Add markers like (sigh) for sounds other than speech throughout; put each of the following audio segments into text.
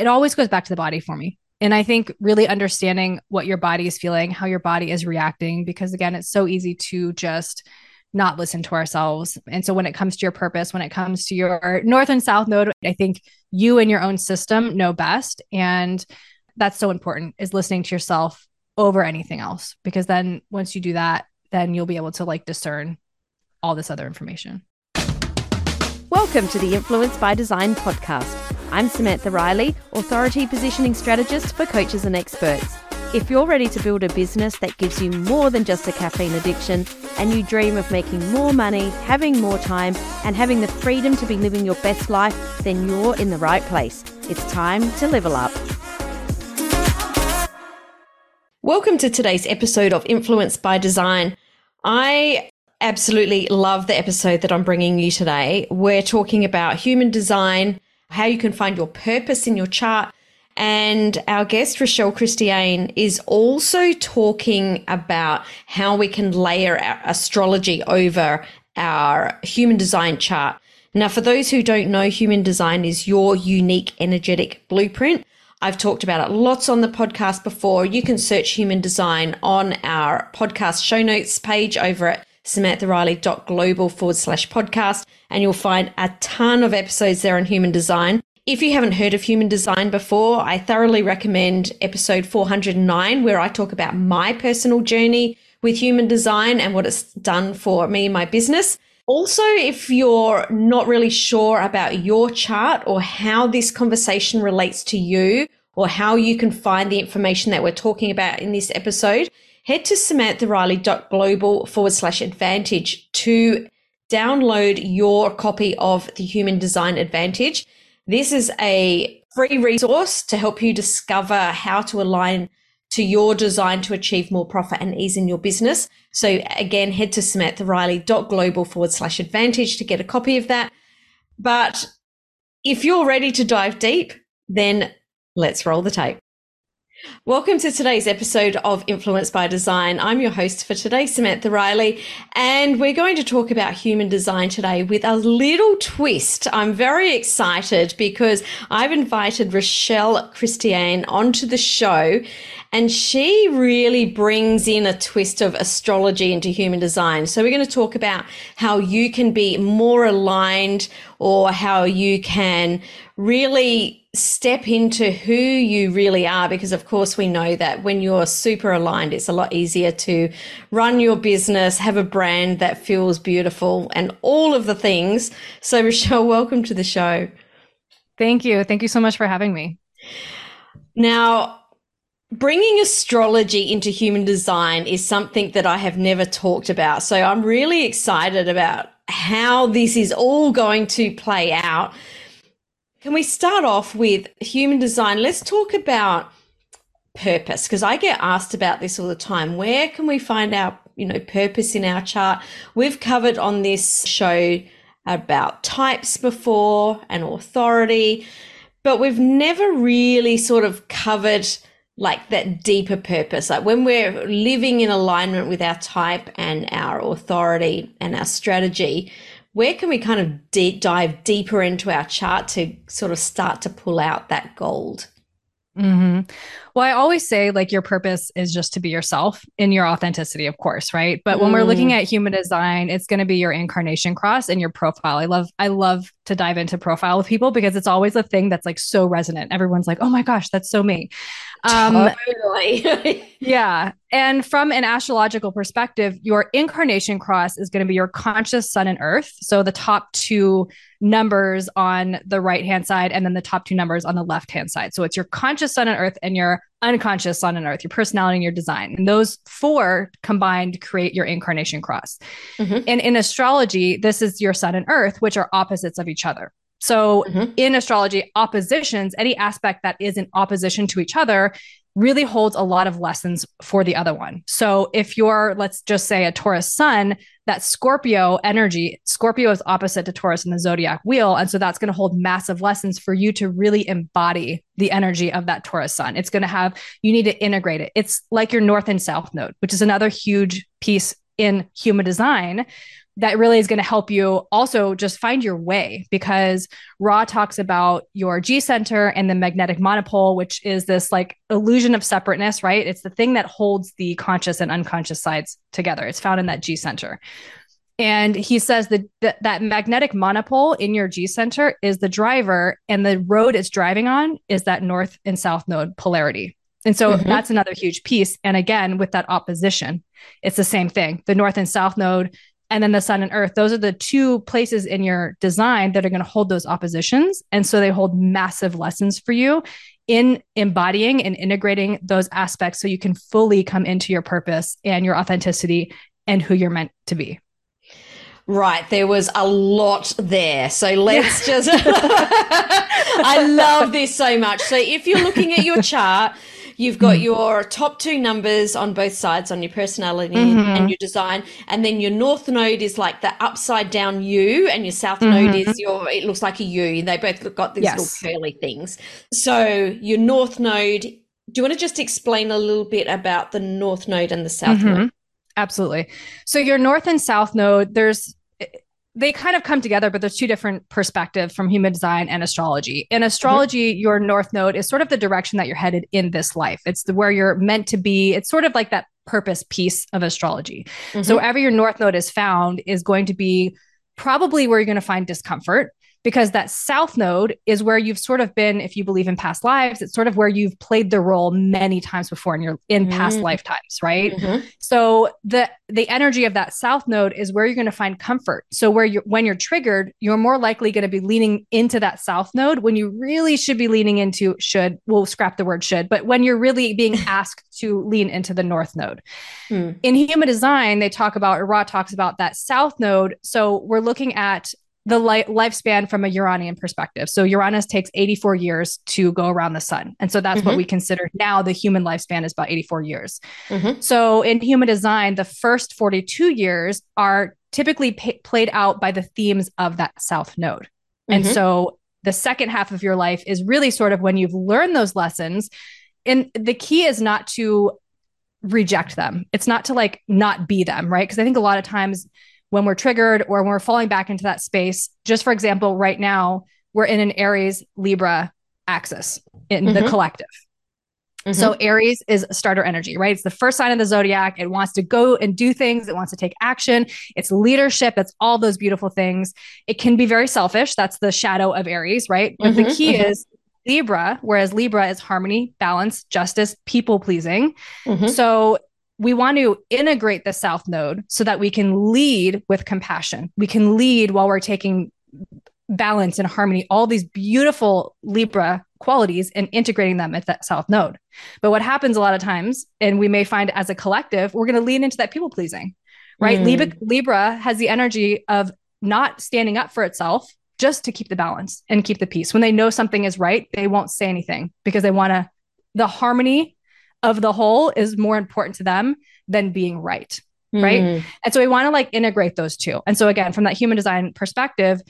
it always goes back to the body for me. And I think really understanding what your body is feeling, how your body is reacting, because again, it's so easy to just not listen to ourselves. And so when it comes to your purpose, when it comes to your north and south node, I think you and your own system know best. And that's so important is listening to yourself over anything else. Because then once you do that, then you'll be able to like discern all this other information. Welcome to the Influence by Design podcast. I'm Samantha Riley, Authority Positioning Strategist for coaches and experts. If you're ready to build a business that gives you more than just a caffeine addiction, and you dream of making more money, having more time, and having the freedom to be living your best life, then you're in the right place. It's time to level up. Welcome to today's episode of Influence by Design. I absolutely love the episode that I'm bringing you today. We're talking about human design how you can find your purpose in your chart. And our guest, Rochelle Christiane, is also talking about how we can layer our astrology over our human design chart. Now, for those who don't know, human design is your unique energetic blueprint. I've talked about it lots on the podcast before. You can search human design on our podcast show notes page over at samanthariley.global forward slash podcast, and you'll find a ton of episodes there on human design. If you haven't heard of human design before, I thoroughly recommend episode 409, where I talk about my personal journey with human design and what it's done for me and my business. Also, if you're not really sure about your chart or how this conversation relates to you or how you can find the information that we're talking about in this episode, head to samanthariley.global forward slash advantage to download your copy of the Human Design Advantage. This is a free resource to help you discover how to align to your design to achieve more profit and ease in your business. So again, head to samanthariley.global forward slash advantage to get a copy of that. But if you're ready to dive deep, then let's roll the tape. Welcome to today's episode of Influence by Design. I'm your host for today, Samantha Riley, and we're going to talk about human design today with a little twist. I'm very excited because I've invited Rochelle Christiane onto the show, and she really brings in a twist of astrology into human design. So we're going to talk about how you can be more aligned or how you can really step into who you really are because of course we know that when you're super aligned it's a lot easier to run your business have a brand that feels beautiful and all of the things. So (laughs) Rochelle welcome to the show. Thank you. Thank you so much for having me. Now bringing astrology into human design is something that i have never talked about. So i'm really excited about how this is all going to play out can we start off with human design? Let's talk about purpose because I get asked about this all the time. Where can we find our, you know, purpose in our chart? We've covered on this show about types before and authority, but we've never really sort of covered like that deeper purpose. Like when we're living in alignment with our type and our authority and our strategy, where can we kind of deep dive deeper into our chart to sort of start to pull out that gold? Mm-hmm. Well, I always say like your purpose is just to be yourself in your authenticity, of course, right? But when we're looking mm. at human design, it's going to be your incarnation cross and your profile. I love, I love to dive into profile with people because it's always a thing that's like so resonant. Everyone's like, "Oh my gosh, that's so me." Um, totally. (laughs) yeah. And from an astrological perspective, your incarnation cross is going to be your conscious sun and earth. So the top two numbers on the right hand side, and then the top two numbers on the left hand side. So it's your conscious sun and earth and your unconscious sun and earth, your personality and your design. And those four combined create your incarnation cross. Mm-hmm. And in astrology, this is your sun and earth, which are opposites of each other. So mm-hmm. in astrology, oppositions, any aspect that is in opposition to each other really holds a lot of lessons for the other one. So if you're, let's just say, a Taurus sun, that Scorpio energy, Scorpio is opposite to Taurus in the zodiac wheel. And so that's going to hold massive lessons for you to really embody the energy of that Taurus sun. It's going to have, you need to integrate it. It's like your north and south node, which is another huge piece in human design that really is going to help you also just find your way because Ra talks about your G center and the magnetic monopole, which is this like illusion of separateness, right? It's the thing that holds the conscious and unconscious sides together. It's found in that G center. And he says that, that that magnetic monopole in your G center is the driver, and the road it's driving on is that north and south node polarity. And so mm-hmm. that's another huge piece. And again, with that opposition, it's the same thing. The north and south node and then the sun and earth those are the two places in your design that are going to hold those oppositions and so they hold massive lessons for you in embodying and integrating those aspects so you can fully come into your purpose and your authenticity and who you're meant to be Right, there was a lot there. So let's yeah. (laughs) just. (laughs) I love this so much. So if you're looking at your (laughs) chart, You've got mm. your top two numbers on both sides on your personality mm-hmm. and your design. And then your north node is like the upside down U, and your south mm-hmm. node is your, it looks like a U. They both got these yes. little curly things. So your north node, do you want to just explain a little bit about the north node and the south mm-hmm. node? Absolutely. So your north and south node, there's they kind of come together, but there's two different perspectives from human design and astrology. In astrology, mm-hmm. your north node is sort of the direction that you're headed in this life. It's the where you're meant to be. It's sort of like that purpose piece of astrology. Mm-hmm. So wherever your north node is found is going to be probably where you're going to find discomfort because that south node is where you've sort of been if you believe in past lives it's sort of where you've played the role many times before in your in mm-hmm. past lifetimes right mm-hmm. so the the energy of that south node is where you're going to find comfort so where you when you're triggered you're more likely going to be leaning into that south node when you really should be leaning into should we'll scrap the word should but when you're really being (laughs) asked to lean into the north node mm. in human design they talk about Ra talks about that south node so we're looking at the li- lifespan from a Uranian perspective. So Uranus takes 84 years to go around the sun. And so that's mm-hmm. what we consider now the human lifespan is about 84 years. Mm-hmm. So in human design, the first 42 years are typically p- played out by the themes of that south node. Mm-hmm. And so the second half of your life is really sort of when you've learned those lessons. And the key is not to reject them. It's not to like not be them, right? Because I think a lot of times when we're triggered or when we're falling back into that space. Just for example, right now, we're in an Aries Libra axis in mm-hmm. the collective. Mm-hmm. So Aries is starter energy, right? It's the first sign of the zodiac. It wants to go and do things. It wants to take action. It's leadership. It's all those beautiful things. It can be very selfish. That's the shadow of Aries, right? But mm-hmm. the key mm-hmm. is Libra, whereas Libra is harmony, balance, justice, people pleasing. Mm-hmm. So we want to integrate the South Node so that we can lead with compassion. We can lead while we're taking balance and harmony, all these beautiful Libra qualities and integrating them at that South Node. But what happens a lot of times, and we may find as a collective, we're going to lean into that people pleasing, right? Mm. Libra, Libra has the energy of not standing up for itself just to keep the balance and keep the peace. When they know something is right, they won't say anything because they want to, the harmony of the whole is more important to them than being right. Mm. Right. And so we want to like integrate those two. And so, again, from that human design perspective,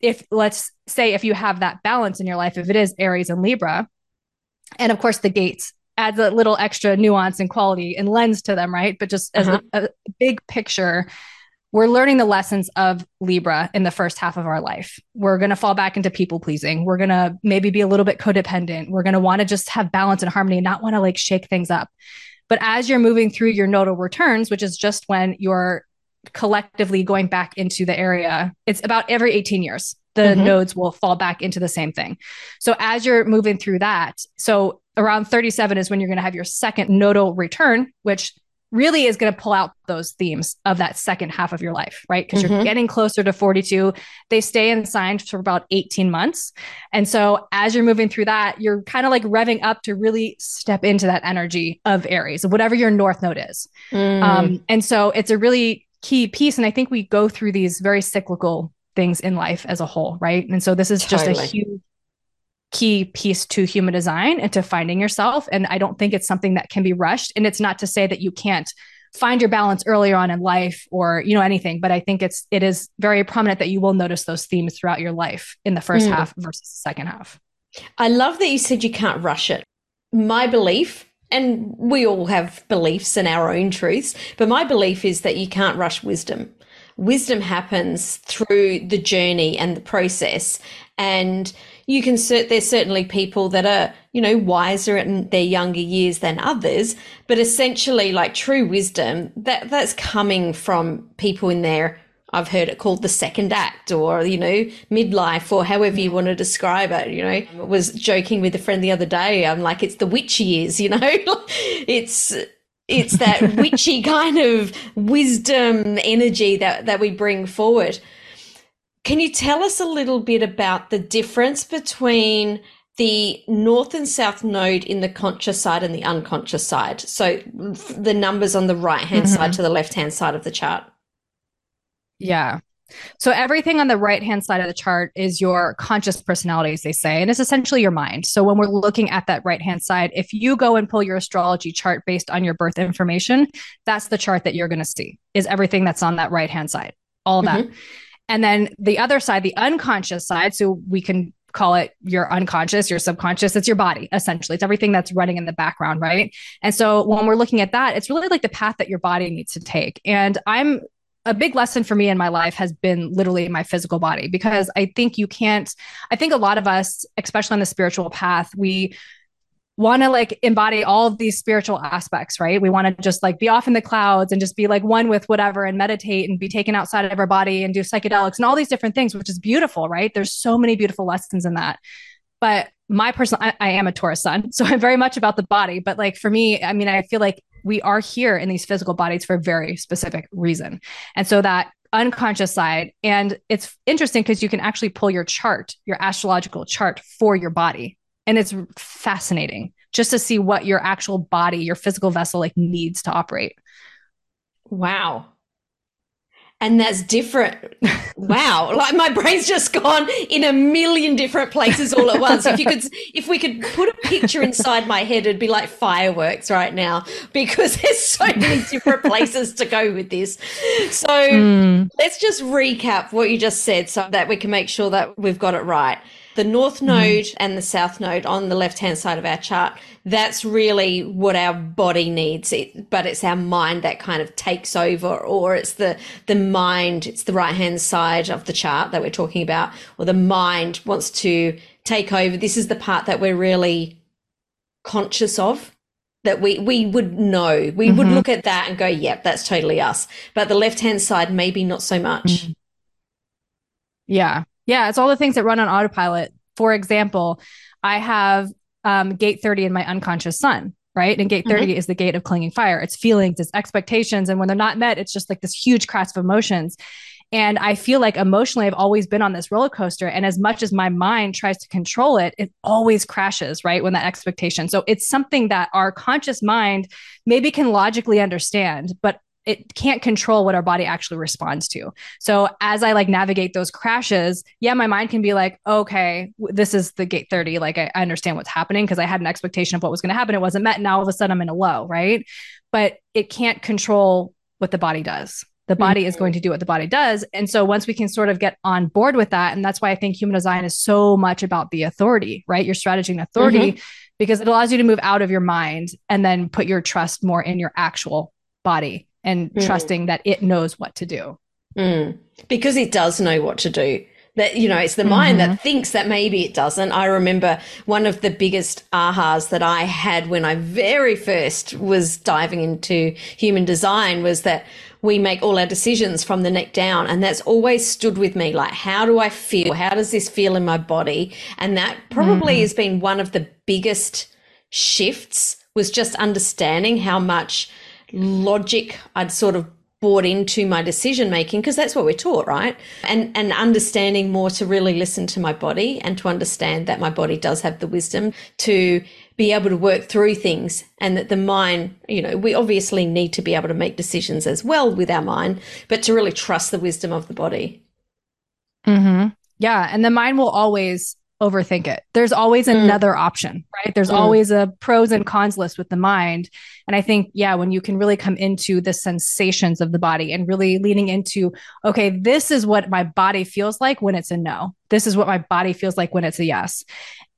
if let's say if you have that balance in your life, if it is Aries and Libra, and of course the gates adds a little extra nuance and quality and lens to them, right? But just as uh-huh. a, a big picture, we're learning the lessons of Libra in the first half of our life. We're going to fall back into people pleasing. We're going to maybe be a little bit codependent. We're going to want to just have balance and harmony, and not want to like shake things up. But as you're moving through your nodal returns, which is just when you're collectively going back into the area, it's about every 18 years, the mm-hmm. nodes will fall back into the same thing. So as you're moving through that, so around 37 is when you're going to have your second nodal return, which really is going to pull out those themes of that second half of your life, right? Because mm-hmm. you're getting closer to 42. They stay in signs for about 18 months. And so as you're moving through that, you're kind of like revving up to really step into that energy of Aries, whatever your north node is. Mm. Um, and so it's a really key piece. And I think we go through these very cyclical things in life as a whole, right? And so this is totally. just a huge key piece to human design and to finding yourself. And I don't think it's something that can be rushed. And it's not to say that you can't find your balance earlier on in life or you know anything but i think it's it is very prominent that you will notice those themes throughout your life in the first mm. half versus the second half i love that you said you can't rush it my belief and we all have beliefs and our own truths but my belief is that you can't rush wisdom wisdom happens through the journey and the process. And you can cert there's certainly people that are, you know, wiser in their younger years than others, but essentially like true wisdom, that that's coming from people in their I've heard it called the second act or, you know, midlife or however you want to describe it. You know, I was joking with a friend the other day. I'm like, it's the witch years, (laughs) you know, it's, it's that witchy (laughs) kind of wisdom energy that, that we bring forward. Can you tell us a little bit about the difference between the north and south node in the conscious side and the unconscious side? So the numbers on the right hand mm-hmm. side to the left hand side of the chart. Yeah. So everything on the right hand side of the chart is your conscious personality, as they say, and it's essentially your mind. So when we're looking at that right hand side, if you go and pull your astrology chart based on your birth information, that's the chart that you're going to see is everything that's on that right hand side, all that. Mm-hmm. And then the other side, the unconscious side, so we can call it your unconscious, your subconscious, it's your body, essentially. It's everything that's running in the background, right? And so when we're looking at that, it's really like the path that your body needs to take. And I'm a big lesson for me in my life has been literally my physical body because I think you can't, I think a lot of us, especially on the spiritual path, we want to like embody all of these spiritual aspects, right? We want to just like be off in the clouds and just be like one with whatever and meditate and be taken outside of our body and do psychedelics and all these different things, which is beautiful, right? There's so many beautiful lessons in that. But my personal, I, I am a Taurus sun, (laughs) so I'm very much about the body. But like for me, I mean, I feel like we are here in these physical bodies for a very specific reason. And so that unconscious side, and it's interesting because you can actually pull your chart, your astrological chart for your body. And it's fascinating just to see what your actual body, your physical vessel like needs to operate. Wow and that's different. (laughs) wow, like my brain's just gone in a million different places all at once. If you could, if we could put a picture inside my head, it'd be like fireworks right now because (laughs) there's so many different places to go with this. So mm. let's just recap what you just said so that we can make sure that we've got it right the north mm-hmm. node mm. and the south node on the left hand side of our chart that's really what our body needs it, but it's our mind that kind of takes over or it's the the mind it's the right hand side of the chart that we're talking about or the mind wants to take over this is the part that we're really conscious of that we we would know we mm-hmm. would look at that and go yep that's totally us but the left hand side maybe not so much mm. yeah yeah, it's all the things that run on autopilot. For example, I have um, gate 30 in my unconscious sun, right? And gate 30 mm-hmm. is the gate of clinging fire. It's feelings, it's expectations. And when they're not met, it's just like this huge crash of emotions. And I feel like emotionally, I've always been on this roller coaster. And as much as my mind tries to control it, it always crashes, right? When that expectation. So it's something that our conscious mind maybe can logically understand, but it can't control what our body actually responds to. So as I like navigate those crashes, yeah, my mind can be like, okay, this is the gate 30. Like I, I understand what's happening because I had an expectation of what was going to happen. It wasn't met. And now all of a sudden I'm in a low, right? But it can't control what the body does. The body mm-hmm. is going to do what the body does. And so once we can sort of get on board with that, and that's why I think human design is so much about the authority, right? Your strategy and authority, mm-hmm. because it allows you to move out of your mind and then put your trust more in your actual body and mm. trusting that it knows what to do. Mm. Because it does know what to do. That, you know, it's the mind mm-hmm. that thinks that maybe it doesn't. I remember one of the biggest ahas that I had when I very first was diving into human design was that we make all our decisions from the neck down. And that's always stood with me. Like, how do I feel? How does this feel in my body? And that probably mm. has been one of the biggest shifts was just understanding how much logic I'd sort of bought into my decision making because that's what we're taught right and and understanding more to really listen to my body and to understand that my body does have the wisdom to be able to work through things and that the mind you know we obviously need to be able to make decisions as well with our mind but to really trust the wisdom of the body mm-hmm. yeah and the mind will always overthink it. There's always mm. another option, right? There's mm. always a pros and cons list with the mind. And I think, yeah, when you can really come into the sensations of the body and really leaning into, okay, this is what my body feels like when it's a no. This is what my body feels like when it's a yes.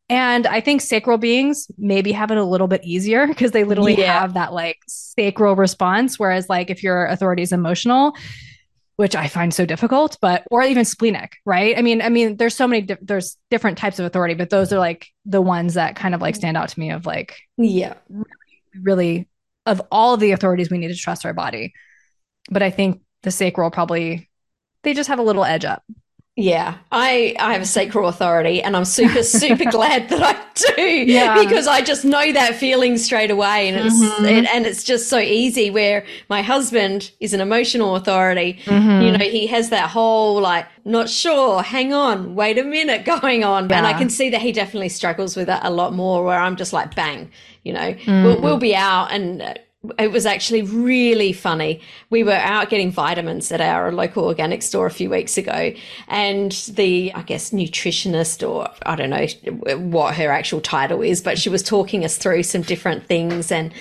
And I think sacral beings maybe have it a little bit easier (laughs) because they literally yeah. have that like sacral response. Whereas, like, if your authority is emotional, which I find so difficult, but or even splenic, right? I mean, I mean, there's so many di- there's different types of authority, but those are like the ones that kind of like stand out to me of like yeah, really, really of all of the authorities we need to trust our body. But I think the sacral probably they just have a little edge up. Yeah, I I have a sacral authority, and I'm super super (laughs) glad that I do Yeah. because I just know that feeling straight away, and it's Mhm. it, and it's just so easy. Where my husband is an emotional authority, Mhm. you know, he has that whole like not sure, hang on, wait a minute (laughs) going on, and I can see that he definitely struggles with it a lot more. Where I'm just like bang, you know, Mm. we'll, we'll be out and. It was actually really funny. We were out getting vitamins at our local organic store a few weeks ago, and the, I guess, nutritionist, or I don't know what her actual title is, but she was talking us through some different things. And,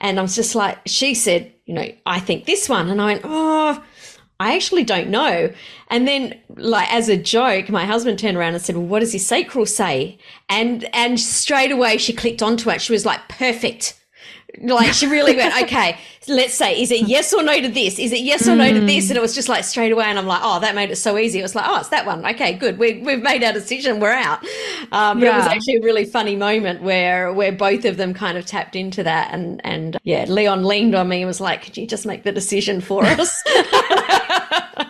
and I was just like, she said, you know, I think this one. And I went, oh, I actually don't know. And then, like as a joke, my husband turned around and said, "Well, what does your sacral say?" And and straight away she clicked onto it. She was like, "Perfect." Like she really went, (laughs) "Okay, let's say, is it yes or no to this? Is it yes or no to this?" And it was just like straight away. And I'm like, "Oh, that made it so easy." It was like, "Oh, it's that one. Okay, good. We, we've made our decision. We're out." Um, but it was actually a really funny moment where where both of them kind of tapped into that. And and yeah, Leon leaned on me and was like, "Could you just make the decision for us?" (laughs)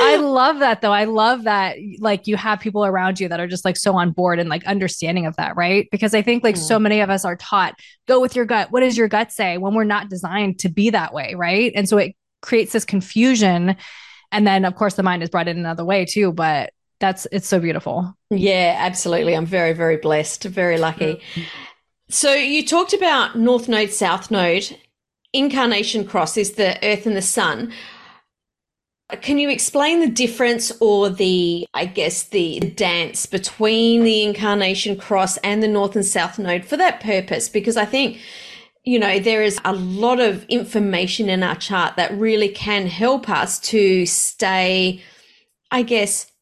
I love that though. I love that like you have people around you that are just like so on board and like understanding of that, right? Because I think like so mm-hmm. many of us are taught go with your gut. What does your gut say when we're not designed to be that way, right? And so it creates this confusion and then of course the mind is brought in another way too, but that's it's so beautiful. Yeah, absolutely. I'm very, very blessed, very lucky. Mm-hmm. So you talked about North Node, South Node. Incarnation Cross is the Earth and the Sun. Can you explain the difference or the, I guess, the dance between the Incarnation Cross and the North and South Node for that purpose? Because I think, you know, there is a lot of information in our chart that really can help us to stay, I guess,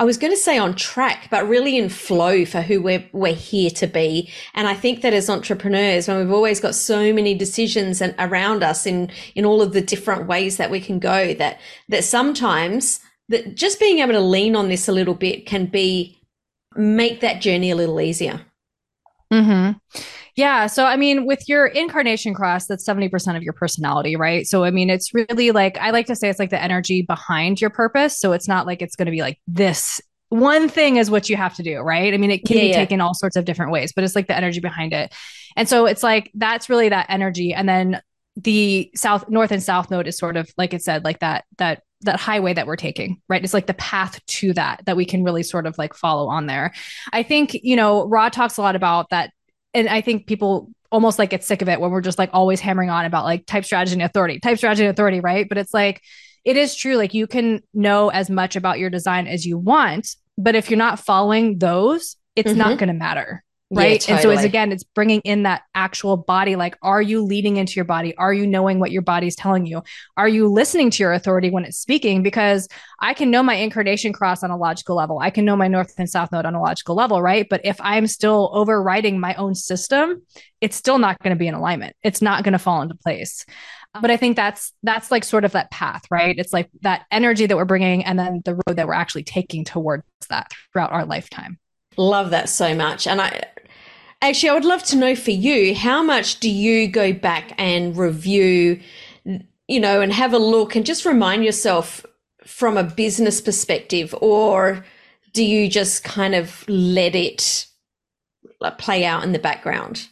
I was going to say on track, but really in flow for who we're we're here to be. And I think that as entrepreneurs, when we've always got so many decisions and around us in in all of the different ways that we can go, that that sometimes that just being able to lean on this a little bit can be make that journey a little easier. Mm-hmm. Yeah. So, I mean, with your incarnation cross, that's 70% of your personality, right? So, I mean, it's really like, I like to say it's like the energy behind your purpose. So, it's not like it's going to be like this one thing is what you have to do, right? I mean, it can Yeah, be yeah. taken all sorts of different ways, but it's like the energy behind it. And so, it's like that's really that energy. And then the south, north, and south node is sort of like it said, like that, that that highway that we're taking, right? It's like the path to that that we can really sort of like follow on there. I think, you know, Ra talks a lot about that. And I think people almost like get sick of it when we're just like always hammering on about like type strategy and authority, type strategy and authority, right? But it's like, it is true. Like you can know as much about your design as you want, but if you're not following those, it's Mhm. not going to matter. Yeah, Right. And so it's again, it's bringing in that actual body. Like, are you leading into your body? Are you knowing what your body's telling you? Are you listening to your authority when it's speaking? Because I can know my incarnation cross on a logical level. I can know my north and south node on a logical level, right? But if I'm still overriding my own system, it's still not going to be in alignment. It's not going to fall into place. But I think that's that's like sort of that path, right? It's like that energy that we're bringing, and then the road that we're actually taking towards that throughout our lifetime. Love that so much. And I actually I would love to know for you, how much do you go back and review, you know, and have a look and just remind yourself from a business perspective, or do you just kind of let it play out in the background?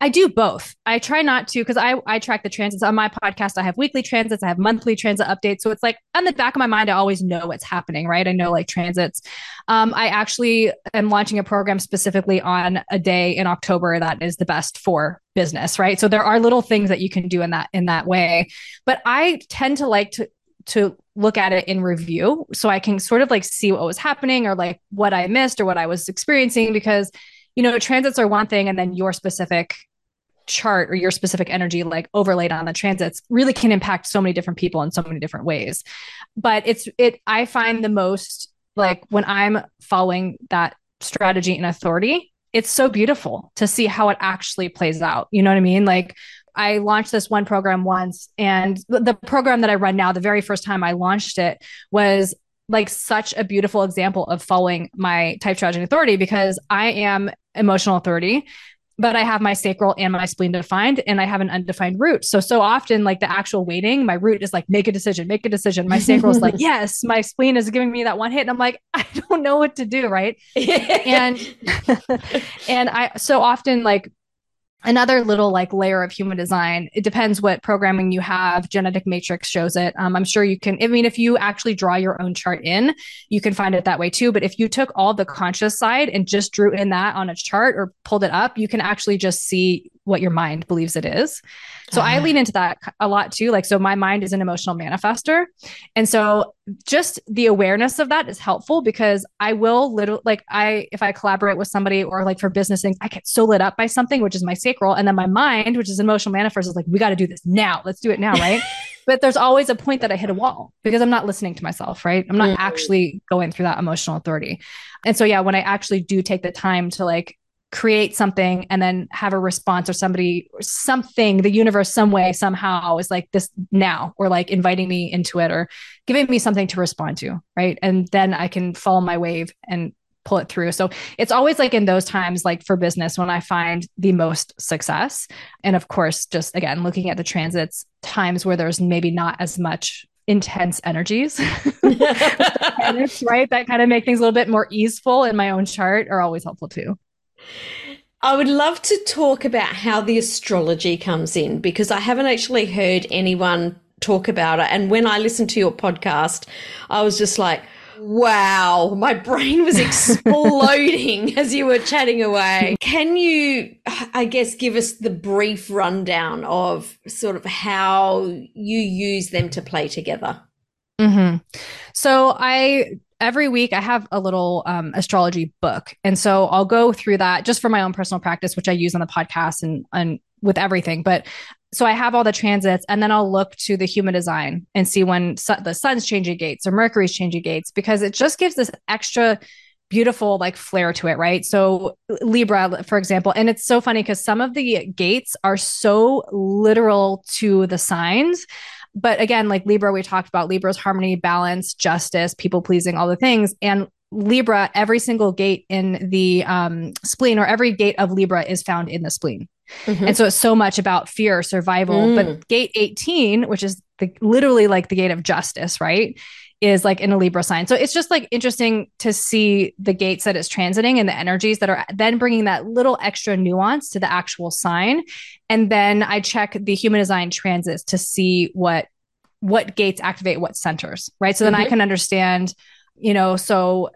I do both. I try not to because I I track the transits on my podcast. I have weekly transits, I have monthly transit updates. So it's like on the back of my mind, I always know what's happening, right? I know like transits. Um, I actually am launching a program specifically on a day in October that is the best for business, right? So there are little things that you can do in that in that way. But I tend to like to to look at it in review so I can sort of like see what was happening or like what I missed or what I was experiencing because you know transits are one thing and then your specific chart or your specific energy like overlaid on the transits really can impact so many different people in so many different ways. But it's it i find the most like when i'm following that strategy and authority it's so beautiful to see how it actually plays out. You know what i mean? Like I launched this one program once, and the program that I run now, the very first time I launched it was like such a beautiful example of following my type strategy authority because I am emotional authority but I have my sacral and my spleen defined and I have an undefined root. So, so often, like the actual waiting, my root is like, make a decision, make a decision. My sacral is like, (laughs) yes, my spleen is giving me that one hit. And I'm like, (laughs) I don't know what to do. Right. (laughs) and, and I, so often, like, another little like layer of human design it depends what programming you have genetic matrix shows it um, i'm sure you can i mean if you actually draw your own chart in you can find it that way too but if you took all the conscious side and just drew in that on a chart or pulled it up you can actually just see what your mind believes it is. So uh-huh. I lean into that a lot too. Like, so my mind is an emotional manifester. And so just the awareness of that is helpful because I will literally, like, I, if I collaborate with somebody or like for business things, I get so lit up by something, which is my sacral. And then my mind, which is emotional manifest, is like, we got to do this now. Let's do it now. Right. (laughs) but there's always a point that I hit a wall because I'm not listening to myself. Right. I'm not mm-hmm. actually going through that emotional authority. And so, yeah, when I actually do take the time to like create something and then have a response or somebody or something the universe some way somehow is like this now or like inviting me into it or giving me something to respond to right? And then i can follow my wave and pull it through. So it's always like in those times like for business when i find the most success. And of course just again looking at the transits times where there's maybe not as much intense energies (laughs) (laughs) right? That kind of make things a little bit more easeful in my own chart are always helpful too I would love to talk about how the astrology comes in because I haven't actually heard anyone talk about it. And when I listened to your podcast, I was just like, wow, my brain was (laughs) exploding as you were chatting away. Can you, I guess, give us the brief rundown of sort of how you use them to play together? Mm-hmm. So I every week I have a little um, astrology book. And so I'll go through that just for my own personal practice, which I use on the podcast and, and with everything. But so I have all the transits and then I'll look to the human design and see when su- the sun's changing gates or Mercury's changing gates because it just gives this extra beautiful like flair to it, right? So Libra, for example, and it's so funny because some of the gates are so literal to the signs but again, like Libra, we talked about Libra's harmony, balance, justice, people pleasing, all the things. And Libra, every single gate in the um, spleen or every gate of Libra is found in the spleen. Mm-hmm. And so it's so much about fear, survival. Mm. But gate 18, which is the, literally like the gate of justice, right? Is like in a Libra sign. So it's just like interesting to see the gates that it's transiting and the energies that are then bringing that little extra nuance to the actual sign. And then I check the human design transits to see what what gates activate what centers, right? So then mm-hmm. I can understand, you know, so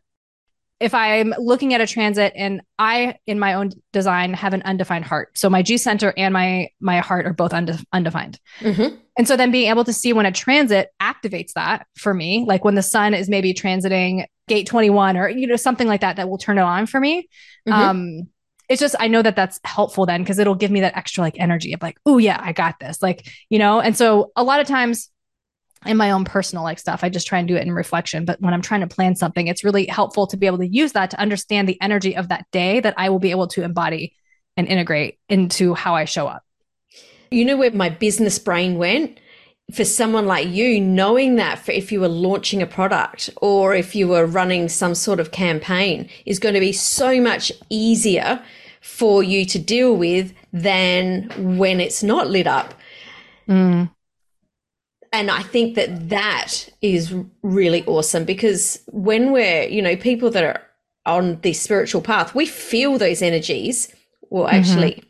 if I'm looking at a transit and I in my own design have an undefined heart. So my G center and my my heart are both unde- undefined. Mm-hmm. And so then being able to see when a transit activates that for me, like when the sun is maybe transiting gate 21 or you know something like that that will turn it on for me. Mm-hmm. Um it's just I know that that's helpful then because it'll give me that extra like energy of like, "Oh yeah, I got this." Like, you know, and so a lot of times in my own personal like stuff. I just try and do it in reflection. But when I'm trying to plan something, it's really helpful to be able to use that to understand the energy of that day that I will be able to embody and integrate into how I show up. You know where my business brain went? For someone like you, knowing that for if you were launching a product or if you were running some sort of campaign is going to be so much easier for you to deal with than when it's not lit up. Mm and I think that that is really awesome because when we're, you know, people that are on the spiritual path, we feel those energies. Well, mm-hmm. actually, mm-hmm.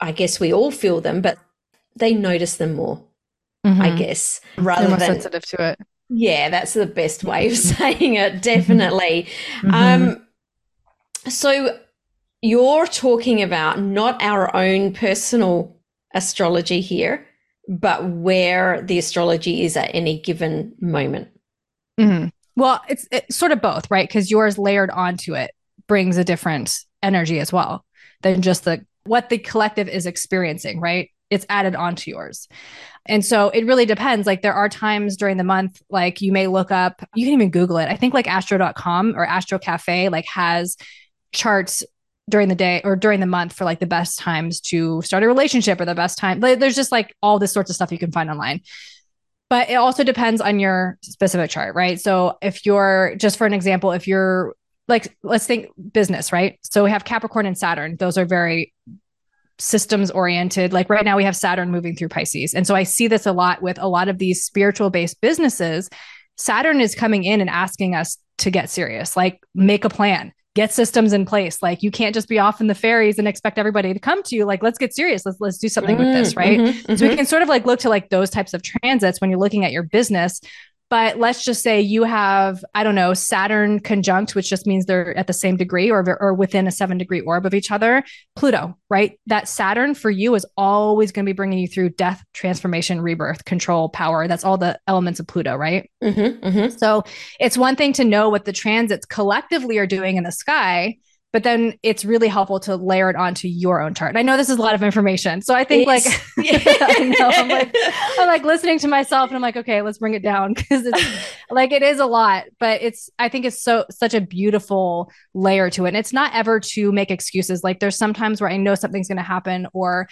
I guess we all feel them, but they notice them more, mm-hmm. I guess, rather more than sensitive to it. Yeah, that's the best way of (laughs) saying it. Definitely. Mm-hmm. Um, so you're talking about not our own personal astrology here, but where the astrology is at any given moment. Mm-hmm. Well, it's, it's sort of both, right? Because yours layered onto it brings a different energy as well than just the what the collective is experiencing, right? It's added onto yours. And so it really depends. Like there are times during the month, like you may look up, you can even Google it. I think like astro.com or Astro Cafe like has charts during the day or during the month for like the best times to start a relationship or the best time. Like, there's just like all this sorts of stuff you can find online. But it also depends on your specific chart, right? So if you're just for an example, if you're like let's think business, right? So we have Capricorn and Saturn. Those are very systems oriented. Like right now we have Saturn moving through Pisces. And so I see this a lot with a lot of these spiritual based businesses. Saturn is coming in and asking us to get serious, like make a plan get systems in place. Like you can't just be off in the fairies and expect everybody to come to you. Like, let's get serious. Let's let's do something mm, with this, right? Mm-hmm, so mm-hmm. we can sort of like look to like those types of transits when you're looking at your business but let's just say you have, I don't know, Saturn conjunct, which just means they're at the same degree or, or within a seven degree orb of each other. Pluto, right? That Saturn for you is always going to be bringing you through death, transformation, rebirth, control, power. That's all the elements of Pluto, right? Mm-hmm, mm-hmm. So it's one thing to know what the transits collectively are doing in the sky but then it's really helpful to layer it onto your own chart. And I know this is a lot of information. So I think it's, like (laughs) I know I'm like I'm like listening to myself and I'm like, okay, let's bring it down (laughs) because it's like it is a lot, but it's I think it's so such a beautiful layer to it. And it's not ever to make excuses. Like there's sometimes where I know something's gonna happen or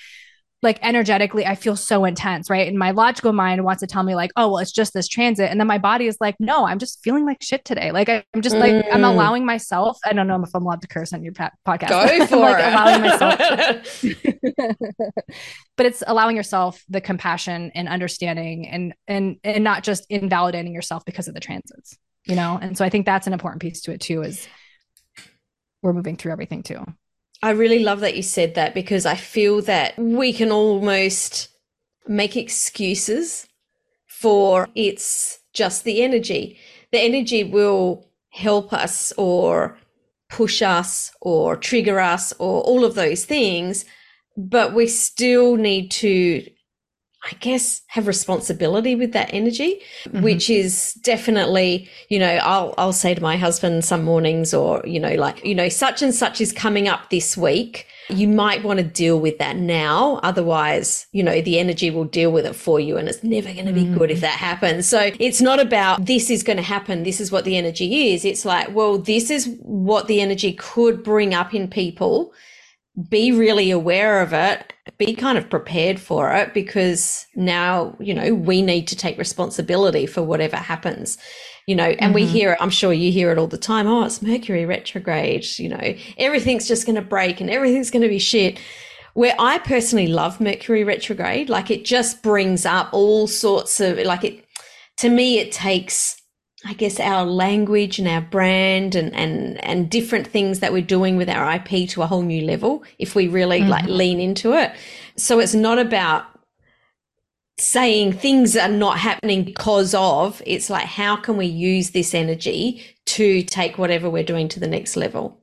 like energetically i feel so intense right? And my logical mind wants to tell me like oh well it's just this transit. And then my body is like no i'm just feeling like shit today. Like i'm just like i'm mm. allowing myself i don't know if i'm allowed to curse on your pa- podcast. Go (laughs) for like allowing myself (laughs) (laughs) but it's allowing yourself the compassion and understanding and and and not just invalidating yourself because of the transits you know? And so i think that's an important piece to it too is we're moving through everything too I really love that you said that because I feel that we can almost make excuses for it's just the energy. The energy will help us or push us or trigger us or all of those things, but we still need to I guess have responsibility with that energy, mm-hmm. which is definitely, you know, I'll I'll say to my husband some mornings or, you know, like, you know, such and such is coming up this week. You might want to deal with that now. Otherwise, you know, the energy will deal with it for you and it's never going to be mm-hmm. good if mm. that happens. So it's not about this is going to happen. This is what the energy is. It's like, well, this is what the energy could bring up in people be really aware of it, be kind of prepared for it because now, you know, we need to take responsibility for whatever happens, you know, and mm-hmm. we hear it, I'm sure you hear it all the time. Oh, it's Mercury retrograde, you know, everything's just going to break and everything's going to be shit. Where I personally love Mercury retrograde, like it just brings up all sorts of, like it, to me, it takes I guess our language and our brand and and and different things that we're doing with our IP to a whole new level if we really mm-hmm. like lean into it. So it's not about saying things are not happening because of it's like how can we use this energy to take whatever we're doing to the next level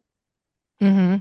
mm-hmm.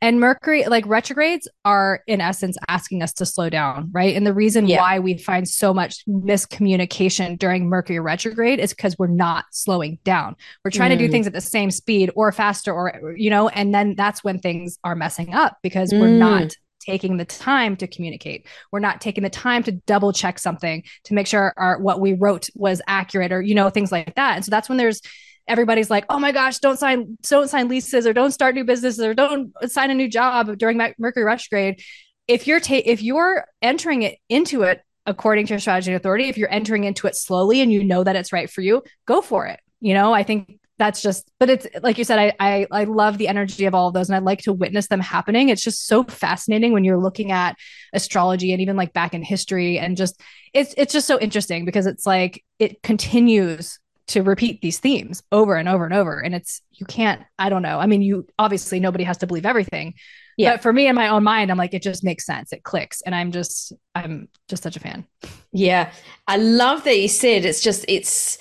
And Mercury, like retrogrades, are in essence asking us to slow down, right? And the reason yeah. why we find so much miscommunication during Mercury retrograde is because we're not slowing down. We're trying mm. to do mm. things at the same speed or faster, or, you know, and then that's when things are messing up because mm. we're not taking the time to communicate. We're not taking the time to double check something to make sure our what we wrote was accurate or you know things like that. And so that's when there's everybody's like, "Oh my gosh, don't sign don't sign leases or don't start new businesses or don't sign a new job during Mercury retrograde." If you're ta- if you're entering it into it according to your strategy authority, if you're entering into it slowly and you know that it's right for you, go for it. You know, I think that's just but it's like you said I, I i love the energy of all of those and i like to witness them happening it's just so fascinating when you're looking at astrology and even like back in history and just it's it's just so interesting because it's like it continues to repeat these themes over and over and over. And it's, you can't, I don't know. I mean, you obviously nobody has to believe everything. Yeah. But for me in my own mind, I'm like, it just makes sense. It clicks. And I'm just, I'm just such a fan. Yeah. I love that you said it's just, it's,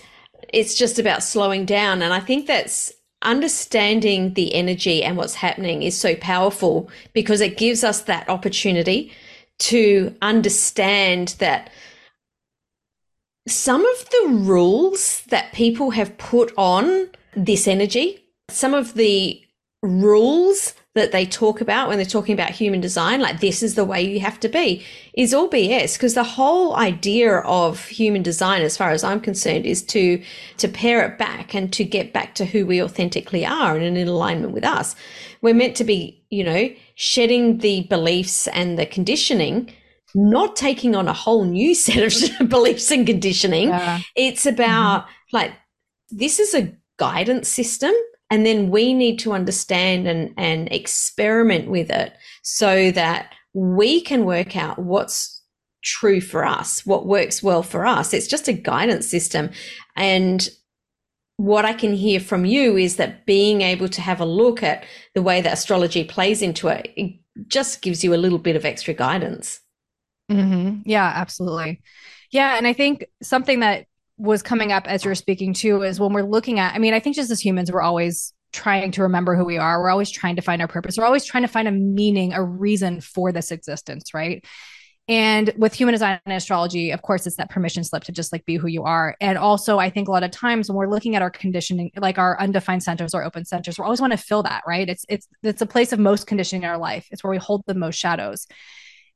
it's just about slowing down. And I think that's understanding the energy and what's happening is so powerful because it gives us that opportunity to understand that some of the rules that people have put on this energy, some of the rules that they talk about when they're talking about human design, like this is the way you have to be, is all BS. Because the whole idea of human design, as far as I'm concerned, is to to pare it back and to get back to who we authentically are and in alignment with us. We're meant to be, you know, shedding the beliefs and the conditioning, not taking on a whole new (laughs) set of (laughs) beliefs and conditioning. Yeah. It's about mm-hmm. like this is a guidance system and then we need to understand and, and experiment with it so that we can work out what's true for us, what works well for us. It's just a guidance system. And what I can hear from you is that being able to have a look at the way that astrology plays into it, it just gives you a little bit of extra guidance. Mm-hmm. Yeah, absolutely. Yeah. And I think something that was coming up as you're speaking to is when we're looking at, I mean, I think just as humans, we're always trying to remember who we are. We're always trying to find our purpose. We're always trying to find a meaning, a reason for this existence, right? And with human design and astrology, of course, it's that permission slip to just like be who you are. And also, I think a lot of times when we're looking at our conditioning, like our undefined centers or open centers, we always want to fill that, right? It's it's it's a place of most conditioning in our life. It's where we hold the most shadows.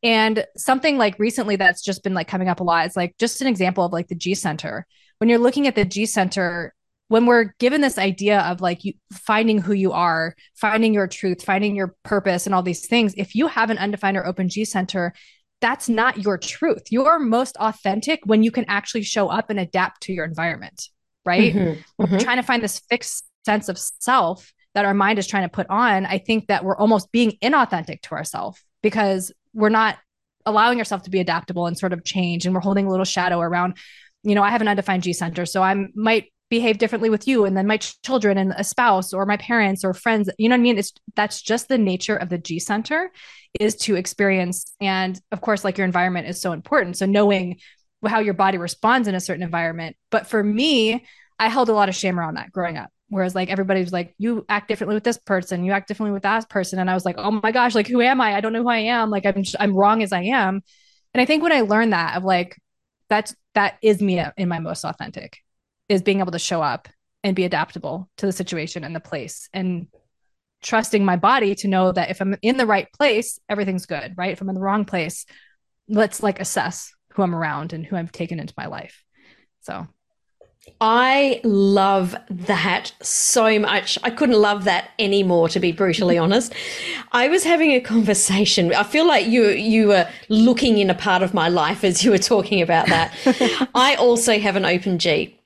And something like recently that's just been like coming up a lot is like just an example of like the G center. When you're looking at the G center, when we're given this idea of like you finding who you are, finding your truth, finding your purpose, and all these things, if you have an undefined or open G center, that's not your truth. You're most authentic when you can actually show up and adapt to your environment, right? Mm-hmm. We're mm-hmm. trying to find this fixed sense of self that our mind is trying to put on. I think that we're almost being inauthentic to ourselves because we're not allowing ourselves to be adaptable and sort of change and we're holding a little shadow around you know i have an undefined g center so i might behave differently with you and then my children and a spouse or my parents or friends you know what i mean? It's that's just the nature of the g center is to experience and of course like your environment is so important so knowing how your body responds in a certain environment but for me i held a lot of shame around that growing up whereas like everybody was like you act differently with this person. You act differently with that person. And i was like oh my gosh like who am i? I don't know who i am. Like i'm i'm wrong as i am. And i think when i learned that of like that's that is me in my most authentic is being able to show up and be adaptable to the situation and the place and trusting my body to know that if I'm in the right place, everything's good, right? If I'm in the wrong place, let's like assess who I'm around and who I've taken into my life. So I love that so much. I couldn't love that anymore, to be brutally (laughs) honest. I was having a conversation. I feel like you you were looking in a part of my life as you were talking about that. (laughs) I also have an open G.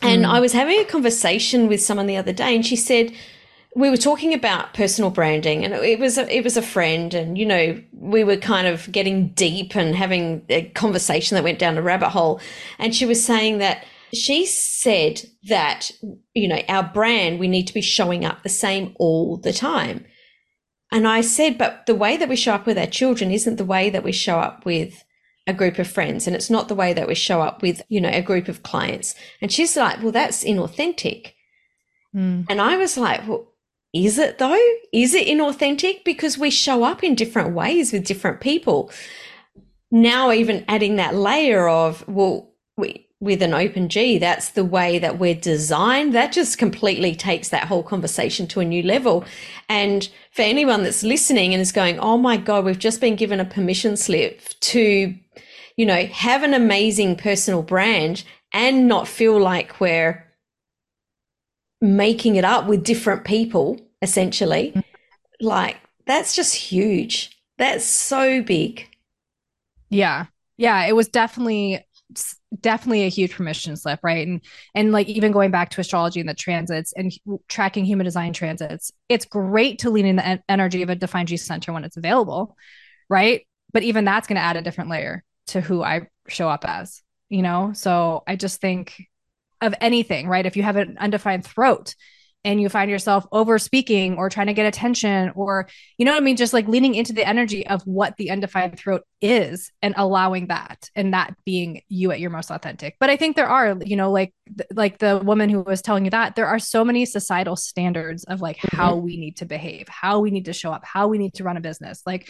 And mm. I was having a conversation with someone the other day, and she said, we were talking about personal branding and it was a, it was a friend and you know we were kind of getting deep and having a conversation that went down a rabbit hole and she was saying that she said that you know our brand we need to be showing up the same all the time and i said but the way that we show up with our children isn't the way that we show up with a group of friends and it's not the way that we show up with, you know, a group of clients. And she's like, well, that's inauthentic. Mm. And I was like, well, is it though? Is it inauthentic? Because we show up in different ways with different people. Now, even adding that layer of, well, we, with an open G, that's the way that we're designed. That just completely takes that whole conversation to a new level. And for anyone that's listening and is going, oh my God, we've just been given a permission slip to you know, have an amazing personal brand and not feel like we're making it up with different people, essentially. Mm-hmm. Like, that's just huge. That's so big. Yeah. Yeah. It was definitely definitely a huge permission slip right and and like even going back to astrology and the transits and tracking human design transits it's great to lean in the en- energy of a defined g center when it's available right but even that's going to add a different layer to who I show up as, you know? So I just think of anything, right? If you have an undefined throat and you find yourself over speaking or trying to get attention or, you know what I mean? Just like leaning into the energy of what the undefined throat is and allowing that and that being you at your most authentic. But I think there are, you know, like, like the woman who was telling you that there are so many societal standards of like how mm-hmm. we need to behave, how we need to show up, how we need to run a business. Like,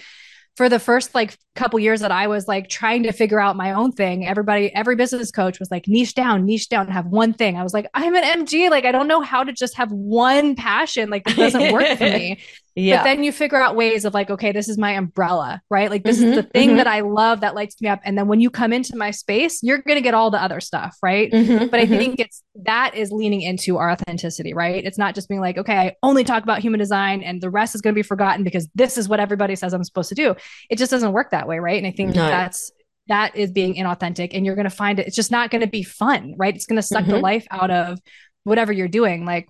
for the first like couple years that I was like trying to figure out my own thing, everybody, every business coach was like, niche down, niche down, have one thing. I was like, I'm an MG. Like, I don't know how to just have one passion. Like, that doesn't work for me. (laughs) Yeah. But then you figure out ways of like, okay, this is my umbrella, right? Like this mm-hmm, is the thing mm-hmm. that I love that lights me up. And then when you come into my space, you're going to get all the other stuff, right? Mm-hmm, but I mm-hmm. think it's that is leaning into our authenticity, right? It's not just being like, okay, I only talk about human design and the rest is going to be forgotten because this is what everybody says I'm supposed to do. It just doesn't work that way, right? And I think no. that's that is being inauthentic and you're going to find it it's just not going to be fun, right? It's going to suck the mm-hmm. life out of whatever you're doing. Like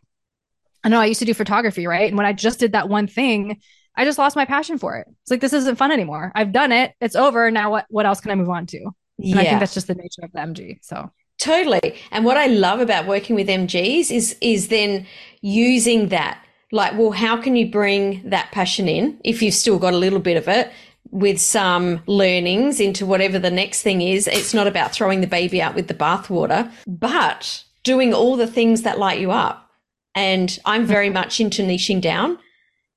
I know I used to do photography, right? And when I just did that one thing, I just lost my passion for it. It's like this isn't fun anymore. I've done it. It's over. Now what what else can I move on to? And yeah. I think that's just the nature of the MG. So totally. And what I love about working with MGs is is then using that. Like, well, how can you bring that passion in if you've still got a little bit of it with some learnings into whatever the next thing is? It's not about throwing the baby out with the bathwater, but doing all the things that light you up and I'm very much into niching down.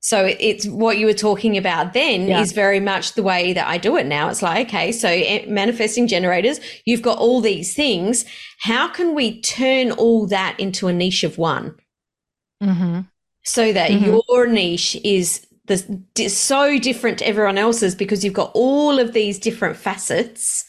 So it's what you were talking about then yeah. is very much the way that I do it now. It's like, okay, so manifesting generators, you've got all these things. How can we turn all that into a niche of one? Mm-hmm. So that mm-hmm. your niche is the, so different to everyone else's because you've got all of these different facets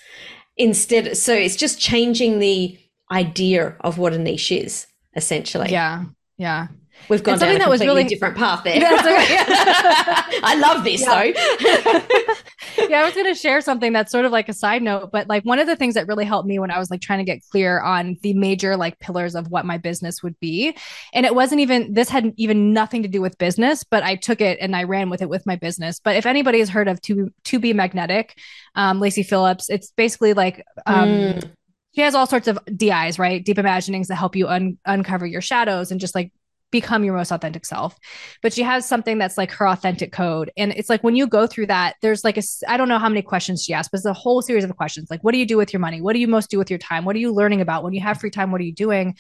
instead. So it's just changing the idea of what a niche is essentially. Yeah. Yeah. We've gone down a that was really different path there. (laughs) I love this yeah. though. (laughs) yeah, I was going to share something that's sort of like a side note, but like one of the things that really helped me when I was like trying to get clear on the major like pillars of what my business would be, and it wasn't even this had even nothing to do with business, but I took it and I ran with it with my business. But if anybody has heard of to to be magnetic, um, Lacy Phillips, it's basically like um, mm she has all sorts of DIs, right? Deep imaginings that help you un- uncover your shadows and just like become your most authentic self. But she has something that's like her authentic code. And it's like when you go through that, there's like a, I don't know how many questions she asks, but it's a whole series of questions. Like, what do you do with your money? What do you most do with your time? What are you learning about? When you have free time, what are you doing?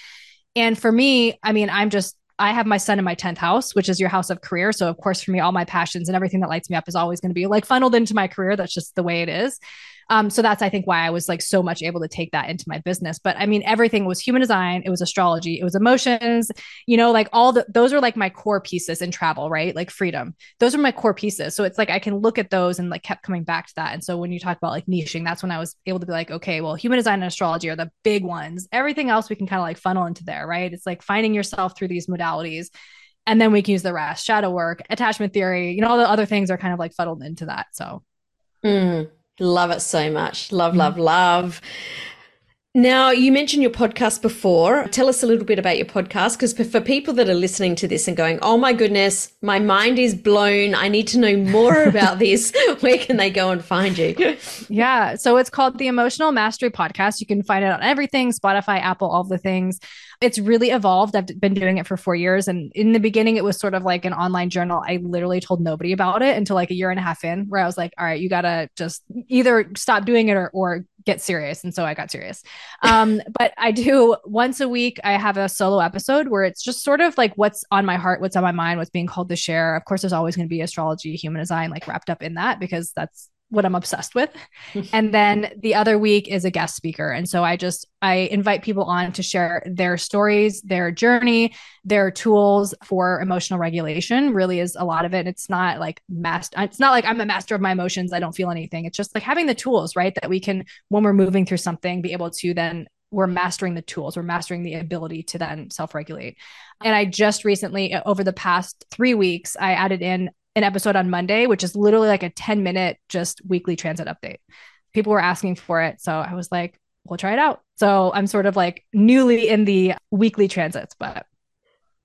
And for me, I mean, I'm just, I have my sun in my 10th house, which is your house of career. So, of course, for me, all my passions and everything that lights me up is always going to be like funneled into my career. That's just the way it is. Um, so that's I think why I was like so much able to take that into my business. But I mean, everything was human design, it was astrology, it was emotions, you know, like all the those are like my core pieces in travel, right? Like freedom. Those are my core pieces. So it's like I can look at those and like kept coming back to that. And so when you talk about like niching, that's when I was able to be like, okay, well, human design and astrology are the big ones. Everything else we can kind of like funnel into there, right? It's like finding yourself through these modalities and then we can use the rest shadow work attachment theory you know all the other things are kind of like funneled into that so mm. Love it so much. Love, love, love. Now, you mentioned your podcast before. Tell us a little bit about your podcast because for people that are listening to this and going, oh my goodness, my mind is blown. I need to know more (laughs) about this. Where can they go and find you? (laughs) yeah. So it's called the Emotional Mastery Podcast. You can find it on everything Spotify, Apple, all the things. It's really evolved. I've been doing it for four years. And in the beginning, it was sort of like an online journal. I literally told nobody about it until like a year and a half in, where I was like, all right, you got to just either stop doing it or, or get serious. And so I got serious. Um, (laughs) but I do once a week, I have a solo episode where it's just sort of like what's on my heart, what's on my mind, what's being called to share. Of course, there's always going to be astrology, human design, like wrapped up in that because that's what I'm obsessed with. (laughs) and then the other week is a guest speaker. And so I just I invite people on to share their stories, their journey, their tools for emotional regulation. Really is a lot of it. It's not like master it's not like I'm a master of my emotions. I don't feel anything. It's just like having the tools, right? That we can when we're moving through something be able to then we're mastering the tools, we're mastering the ability to then self regulate. And I just recently, over the past three weeks, I added in an episode on Monday, which is literally like a 10 minute just weekly transit update. People were asking for it. So I was like, we'll try it out. So I'm sort of like newly in the weekly transits, but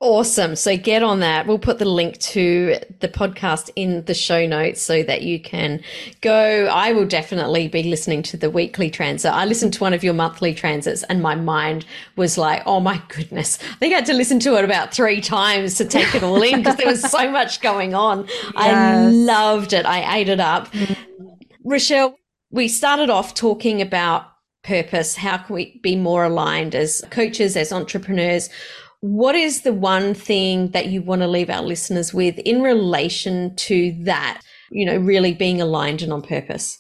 Awesome. So get on that. We'll put the link to the podcast in the show notes so that you can go. I will definitely be listening to the weekly transit. I listened to one of your monthly transits and my mind was like, oh my goodness. I think I had to listen to it about three times to take it all in because there was so (laughs) much going on. Yes. I loved it. I ate it up. Mm-hmm. Rochelle, we started off talking about purpose. How can we be more aligned as coaches, as entrepreneurs? What is the one thing that you want to leave our listeners with in relation to that? you know, really being aligned and on purpose?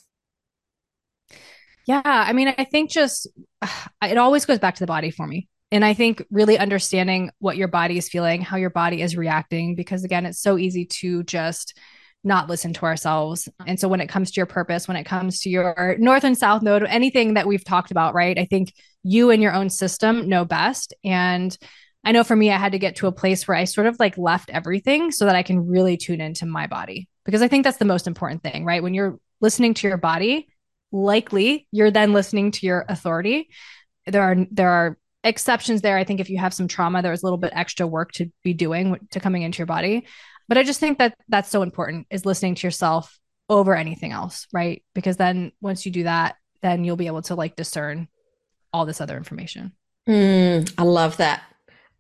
Yeah, I mean, I think just (sighs) it always goes back to the body for me. And I think really understanding what your body is feeling, how your body is reacting, because again, it's so easy to just not listen to ourselves. And so when it comes to your purpose, when it comes to your north and south node, anything that we've talked about, right? I think you and your own system know best. And I know for me, I had to get to a place where I sort of like left everything so that I can really tune into my body. Because I think that's the most important thing, right? When you're listening to your body, likely you're then listening to your authority. There are there are exceptions there. I think if you have some trauma, there's a little bit extra work to be doing to coming into your body. But I just think that that's so important is listening to yourself over anything else, right? Because then once you do that, then you'll be able to like discern all this other information. Mm, I love that.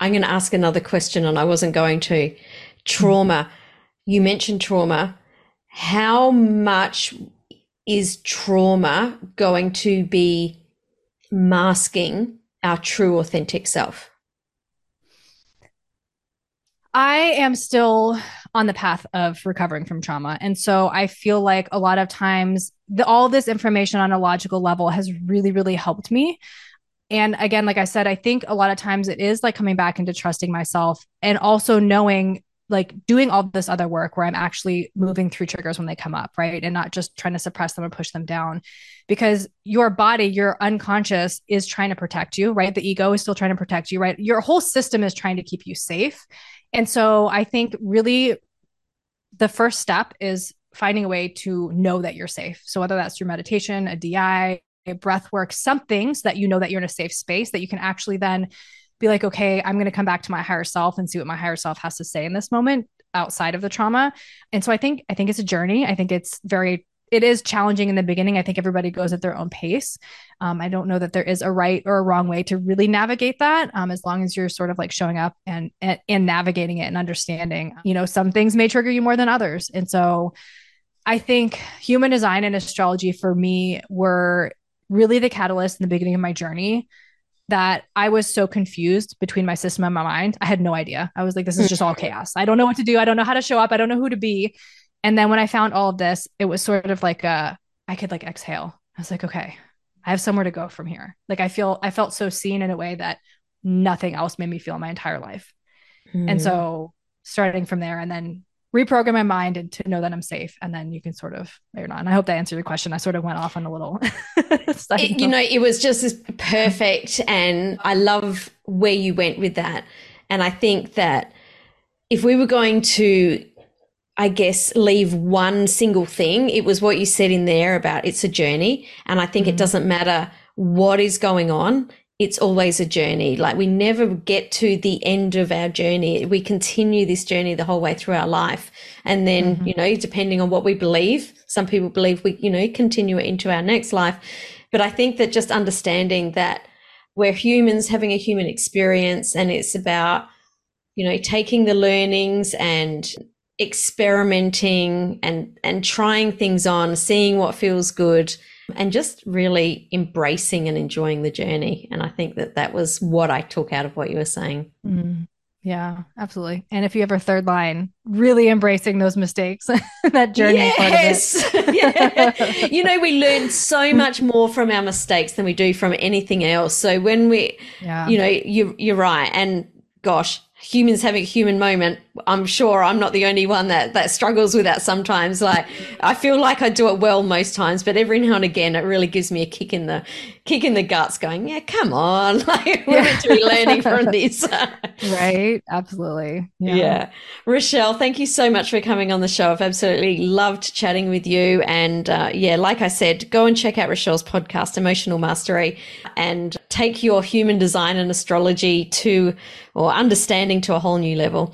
I'm going to ask another question, and I wasn't going to. Trauma. You mentioned trauma. How much is trauma going to be masking our true, authentic self? I am still on the path of recovering from trauma. And so I feel like a lot of times the, all this information on a logical level has really, really helped me and again like i said i think a lot of times it is like coming back into trusting myself and also knowing like doing all this other work where i'm actually moving through triggers when they come up right? And not just trying to suppress them or push them down. Because your body your unconscious is trying to protect you right? The ego is still trying to protect you right? Your whole system is trying to keep you safe. And so i think really the first step is finding a way to know that you're safe. So whether that's through meditation a di breath work, something so that you know that you're in a safe space that you can actually then be like, okay, I'm going to come back to my higher self and see what my higher self has to say in this moment outside of the trauma. And so I think I think it's a journey. I think it's very it is challenging in the beginning. I think everybody goes at their own pace. Um, I don't know that there is a right or a wrong way to really navigate that. Um, as long as you're sort of like showing up and, and and navigating it and understanding, you know, some things may trigger you more than others. And so I think human design and astrology for me were really the catalyst in the beginning of my journey that I was so confused between my system and my mind. I had no idea. I was like, this is just all chaos. I don't know what to do. I don't know how to show up. I don't know who to be. And then when I found all of this, it was sort of like a, I could like exhale. I was like, okay, I have somewhere to go from here. Like I feel, I felt so seen in a way that nothing else made me feel my entire life. Mm. And so starting from there and then reprogram my mind and to know that I'm safe. And then you can sort of, or not. And I hope that answered your question. I sort of went off on a little. (laughs) it, you know, it was just perfect. And I love where you went with that. And I think that if we were going to, I guess, leave one single thing, it was what you said in there about it's a journey. And I think mm-hmm. it doesn't matter what is going on it's always a journey. Like we never get to the end of our journey. We continue this journey the whole way through our life. And then, mm-hmm. you know, depending on what we believe, some people believe we, you know, continue it into our next life. But I think that just understanding that we're humans having a human experience and it's about, you know, taking the learnings and experimenting and, and trying things on, seeing what feels good and just really embracing and enjoying the journey. And I think that that was what I took out of what you were saying. Mm, yeah, absolutely. And if you have a third line, really embracing those mistakes, (laughs) that journey yes! (laughs) yeah. You know, we learn so much more from our mistakes than we do from anything else. So when we, yeah. you know, you, you're right. And gosh, humans having a human moment i'm sure i'm not the only one that that struggles with that sometimes like i feel like i do it well most times but every now and again it really gives me a kick in the kick in the guts going yeah come on (laughs) like we're yeah. meant to be learning from this (laughs) right absolutely yeah. yeah. rochelle thank you so much for coming on the show i've absolutely loved chatting with you and uh, yeah like i said go and check out rochelle's podcast emotional mastery and take your human design and astrology to or understanding to a whole new level.